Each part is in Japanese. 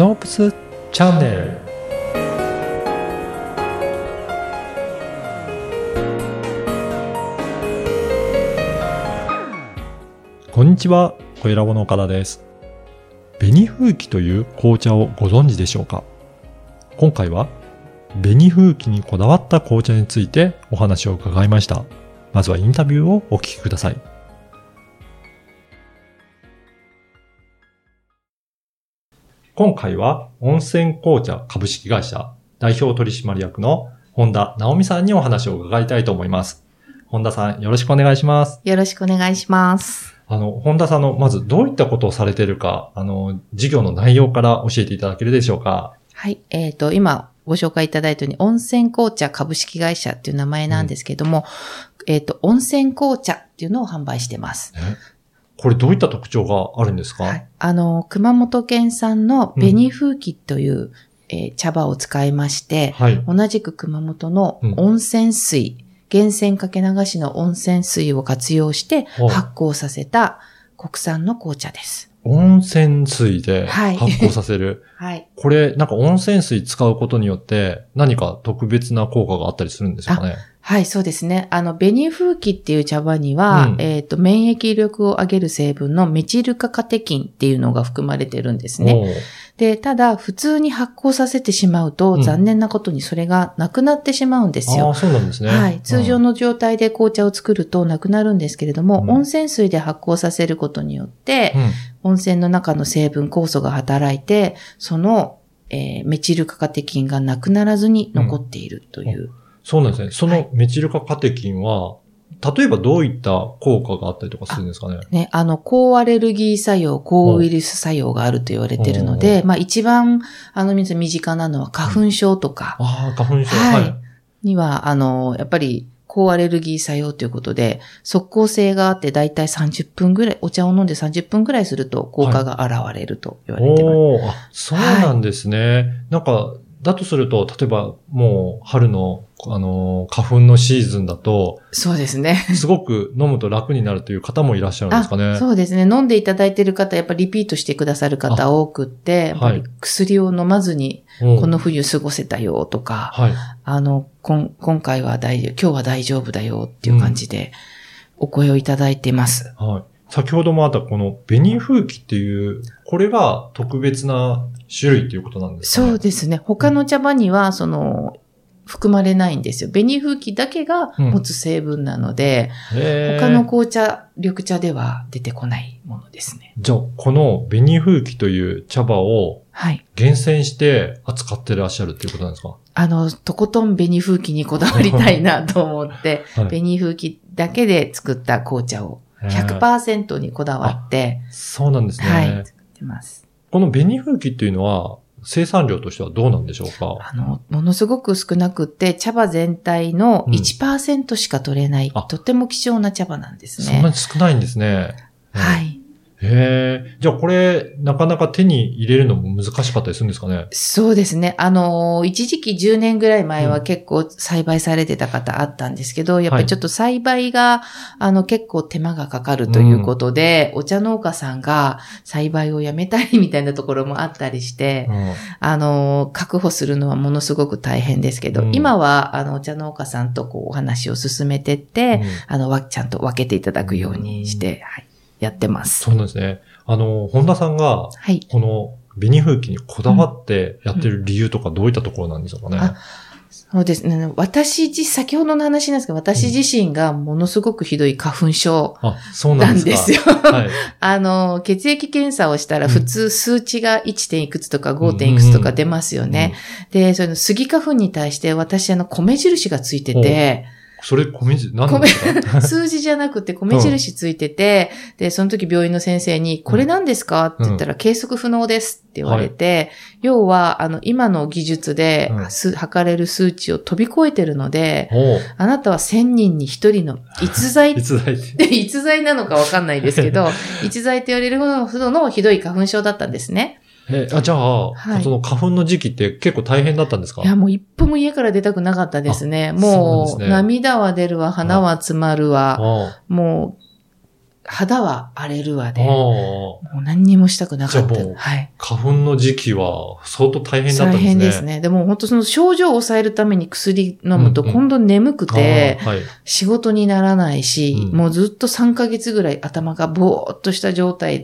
ノープスチャンネルこんにちは小ラボの岡田です。紅風紀という紅茶をご存知でしょうか？今回は紅風紀にこだわった紅茶についてお話を伺いました。まずはインタビューをお聞きください。今回は温泉紅茶株式会社代表取締役の本田直美さんにお話を伺いたいと思います。本田さんよろしくお願いします。よろしくお願いします。あの、本田さんのまずどういったことをされているか、あの、事業の内容から教えていただけるでしょうか。はい。えっ、と、今ご紹介いただいたように、温泉紅茶株式会社っていう名前なんですけども、えっ、と、温泉紅茶っていうのを販売してます。えこれどういった特徴があるんですか、はい。あの、熊本県産の紅風紀という、えー茶葉を使いまして、はい。同じく熊本のうん温泉水、源泉かけ流しの温泉水を活用して発酵させた国産の紅茶です。温泉水ではい発酵させる？はい。これ、なんか温泉水使うことによって何か特別な効果があったりするんですかね？はい、そうですね。あの、紅風紀っていう茶葉には、うんえっ、と、免疫力を上げる成分のメチル化カテキンっていうのが含まれてるんですね。で、ただ、普通に発酵させてしまうと、うん残念なことにそれがなくなってしまうんですよ。ああ、そうなんですね。はい。通常の。の状態で紅茶を作るとなくなるんですけれども、うん温泉水で発酵させることによって、温泉の中の成分酵素が働いて、その、えーメチル化カテキンがなくならずに残っているという。そうなんですね。そはいのメチル化カテキンは、例えばどういった効果があったりとかするんですかね？ね、あの、高アレルギー作用、高ウイルス作用があると言われているので、まあ一番、あの、皆さん身近なのは花粉症とかああ、花粉症。はいはい。には、あの、やっぱり、高アレルギー作用ということで、即効性があって、だいたい30分ぐらい、お茶を飲んで30分ぐらいすると効果が現れると言われてます。おおあ、そうなんですね。なんか、だとすると、例えばもう春の、あのー、花粉のシーズンだと、そうですね。すごく飲むと楽になるという方もいらっしゃるんですかね。そうですね。飲んでいただいている方、やっぱりリピートしてくださる方多くって、やっぱり薬を飲まずにうんこの冬過ごせたよとか、はい。あの、こん今回は大丈夫、今日は大丈夫だよっていう感じで、お声をいただいてます。はい。先ほどもあったこの紅風紀っていう、これが特別な種類っていうことなんですかね？そうですね。他の茶葉には、その、含まれないんですよ。紅風紀だけが持つ成分なので、へー他の紅茶、緑茶では出てこないものですね。じゃあ、この紅風紀という茶葉をはい。厳選して扱ってらっしゃるっていうことなんですか？あの、とことん紅風紀にこだわりたいなと思って、はい紅風紀だけで作った紅茶を100%にこだわって、そうなんですね。はい、作ってます。この紅風紀っていうのは、生産量としてはどうなんでしょうか？あの、ものすごく少なくって、茶葉全体のうん1%しか取れない、あとても貴重な茶葉なんですね。そんなに少ないんですね。はい。へえ。じゃあこれ、なかなか手に入れるのも難しかったりするんですかね？そうですね。あの、一時期10年ぐらい前うん。は結構栽培されてた方あったんですけど、やっぱりちょっと栽培が、あの、結構手間がかかるということで、お茶農家さんが栽培をやめたりみたいなところもあったりして、うん。あの、確保するのはものすごく大変ですけど、うん。今は、あの、お茶農家さんとこう、お話を進めてって、うん。あの、わちゃんと分けていただくようにして、はい、やってます。そうなんですね。あの、本田さんが、はい。この紅風紀にこだわってやってる理由とかどういったところなんでしょうかね。あそうですね。私自、先ほどの話なんですけど、私自身がものすごくひどい花粉症あ、そうななんんですよ。はい。あの、血液検査をしたらうん普通数値が 1. 点いくつとか 5. 点いくつとか出ますよね。で、その杉花粉に対して私あの米印がついてて、それ、米字、何なんですか数字じゃなくて米印ついてて、で、その時病院の先生に、これ何ですかって言ったら、計測不能ですって言われて、要は、あの、今の技術でうん。す測れる数値を飛び越えてるので、あなたは1000人に1人の逸材 逸材 逸材なのかわかんないですけど、逸材と言われるほどのひどい花粉症だったんですね。え、あ、じゃあ、はいその花粉の時期って結構大変だったんですか？いや、もう一歩も家から出たくなかったですね。もう、ね涙は出るわ、鼻は詰まるわ、あもう、肌は荒れるわで、あもう何にもしたくなかった。はい。花粉の時期は相当大変だったん大ですね。変ですね。でも本当その症状を抑えるために薬飲むとうんうん今度眠くて。仕事にならないし、うんもうずっと3ヶ月ぐらい頭がぼーっとした状態は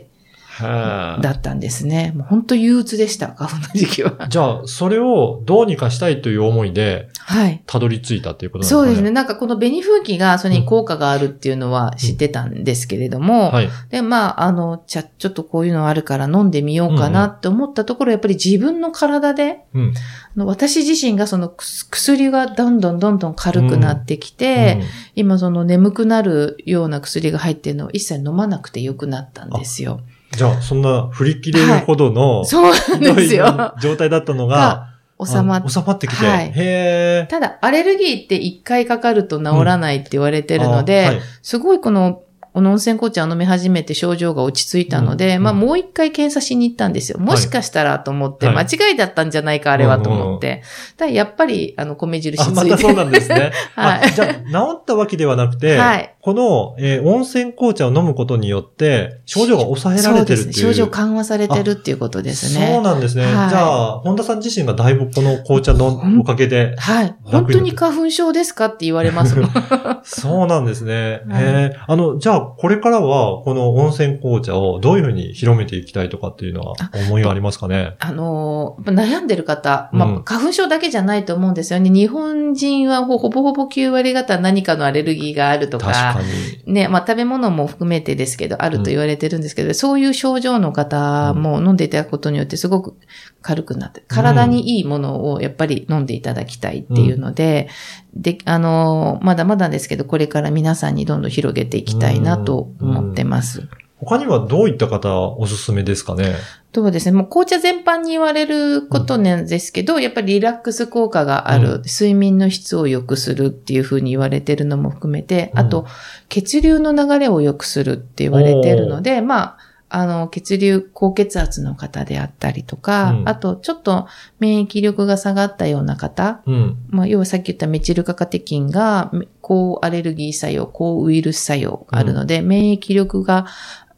だったんですね。もう本当憂鬱でした、花粉の時期は。い。じゃあ、それをどうにかしたいという思いで、はい。たどり着いたっていうことなんですかね？そうですね。なんかこの紅風紀がそれに効果があるっていうのは知ってたんですけれども、はい。で、まあ、あの、ちゃ、ちょっとこういうのあるから飲んでみようかなって思ったところ、やっぱり自分の体で、うん。私自身がその薬がどんどんどんどん軽くなってきて、今その眠くなるような薬が入ってるのを一切飲まなくてよくなったんですよ。じゃあ、そんな振り切れるほどの、そうなんですよ。状態だったのが、収まっあ収まってきて。はいへーただ、アレルギーって一回かかると治らないって言われてるので、あはいすごいこの、この温泉紅茶を飲み始めて症状が落ち着いたので、うんまあもう一回検査しに行ったんですよ。もしかしたらと思って、はい間違いだったんじゃないか、あれはと思って。ただやっぱり、あの、米印つあ、いてまたそうなんですね。はいあじゃあ、治ったわけではなくて、はいこの、えー温泉紅茶を飲むことによって、症状が抑えられてるっていう。そうですね。症状緩和されてるっていうことですね。そうなんですね。はいじゃあ、本田さん自身がだいぶこの紅茶のおかげで、はい。本当に花粉症ですかって言われますもん。そうなんですね。え。あの、じゃあ、これからは、この温泉紅茶をどういうふうに広めていきたいとかっていうのは、思いはありますかね？あのー、悩んでる方、まあ、うん花粉症だけじゃないと思うんですよね。日本人はほほぼほぼ9割方何かのアレルギーがあるとか、確かに。ね、まあ食べ物も含めてですけど、あると言われてるんですけど、そういう症状の方も飲んでいただくことによってすごく軽くなって、体にいいものをやっぱり飲んでいただきたいっていうので、で、あのー、まだまだですけど、これから皆さんにどんどん広げていきたいなと思ってます。他にはどういった方おすすめですかね？そうですね。もう紅茶全般に言われることなんですけど、やっぱりリラックス効果がある、うん睡眠の質を良くするっていうふうに言われてるのも含めて、うんあと、血流の流れを良くするって言われてるので、まあ、あの、血流、高血圧の方であったりとか、うん。あと、ちょっと免疫力が下がったような方、うん。まあ、要はさっき言ったメチルカカテキンが、高アレルギー作用、高ウイルス作用があるので、免疫力が、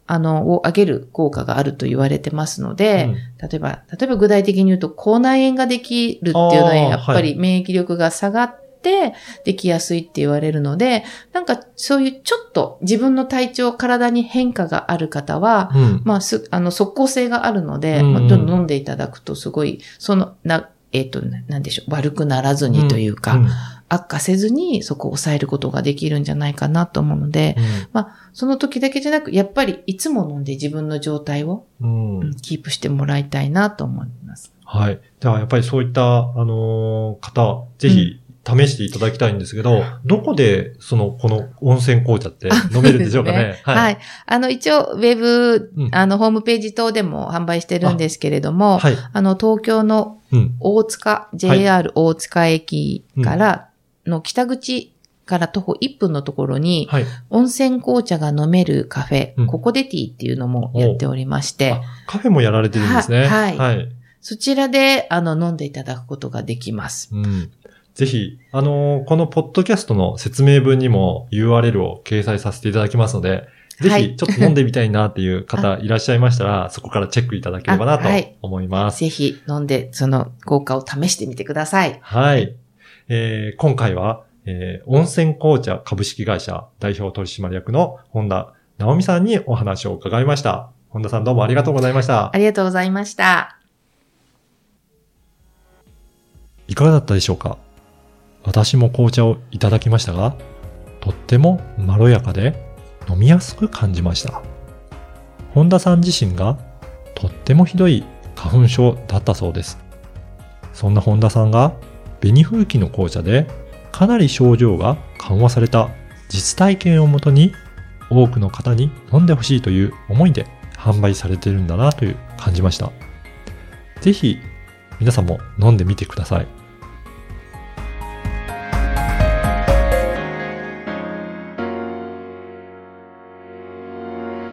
あの、を上げる効果があると言われてますので、うん。例えば、例えば具体的に言うと、口内炎ができるっていうのは、やっぱり免疫力が下がって、できやすいって言われるので、なんかそういうちょっと自分の体調、体に変化がある方は、うん。まあ、す、あの、即効性があるので、うんうんまあどんどん飲んでいただくと、すごい、その、な、えっ、と、ななんでしょう、悪くならずにというか、うん悪化せずにそこを抑えることができるんじゃないかなと思うので、その時だけじゃなく、やっぱりいつも飲んで自分の状態を、キープしてもらいたいなと思います。はい。では、やっぱりそういった、あのー方、ぜひ、試していただきたいんですけど、どこで、その、この温泉紅茶って飲めるんでしょうかね？はい。あの、一応、ウェブ、うんあの、ホームページ等でも販売してるんですけれども、はい。あの、東京のうん。大塚、JR 大塚駅から、の北口から徒歩1分のところに、はい。温泉紅茶が飲めるカフェ、うんココデティっていうのもやっておりましてあ、カフェもやられてるんですね。ははいはい。そちらで、あの、飲んでいただくことができます。うん。ぜひ、あのーこのポッドキャストの説明文にも URL を掲載させていただきますので、ぜひ、はいちょっと飲んでみたいなっていう方 いらっしゃいましたら、そこからチェックいただければなと思います。ぜひ飲んで、その効果を試してみてください。はい。えー今回は、えー温泉紅茶株式会社代表取締役の本田直美さんにお話を伺いました。本田さんどうもありがとうございましたあ。りがとうございました。いかがだったでしょうか？私も紅茶をいただきましたが、とってもまろやかで飲みやすく感じました。本田さん自身がとってもひどい花粉症だったそうです。そんな本田さんが紅風紀の紅茶でかなり症状が緩和された実体験をもとに多くの方に飲んでほしいという思いで販売されているんだなという感じました。ぜひ皆さんも飲んでみてください。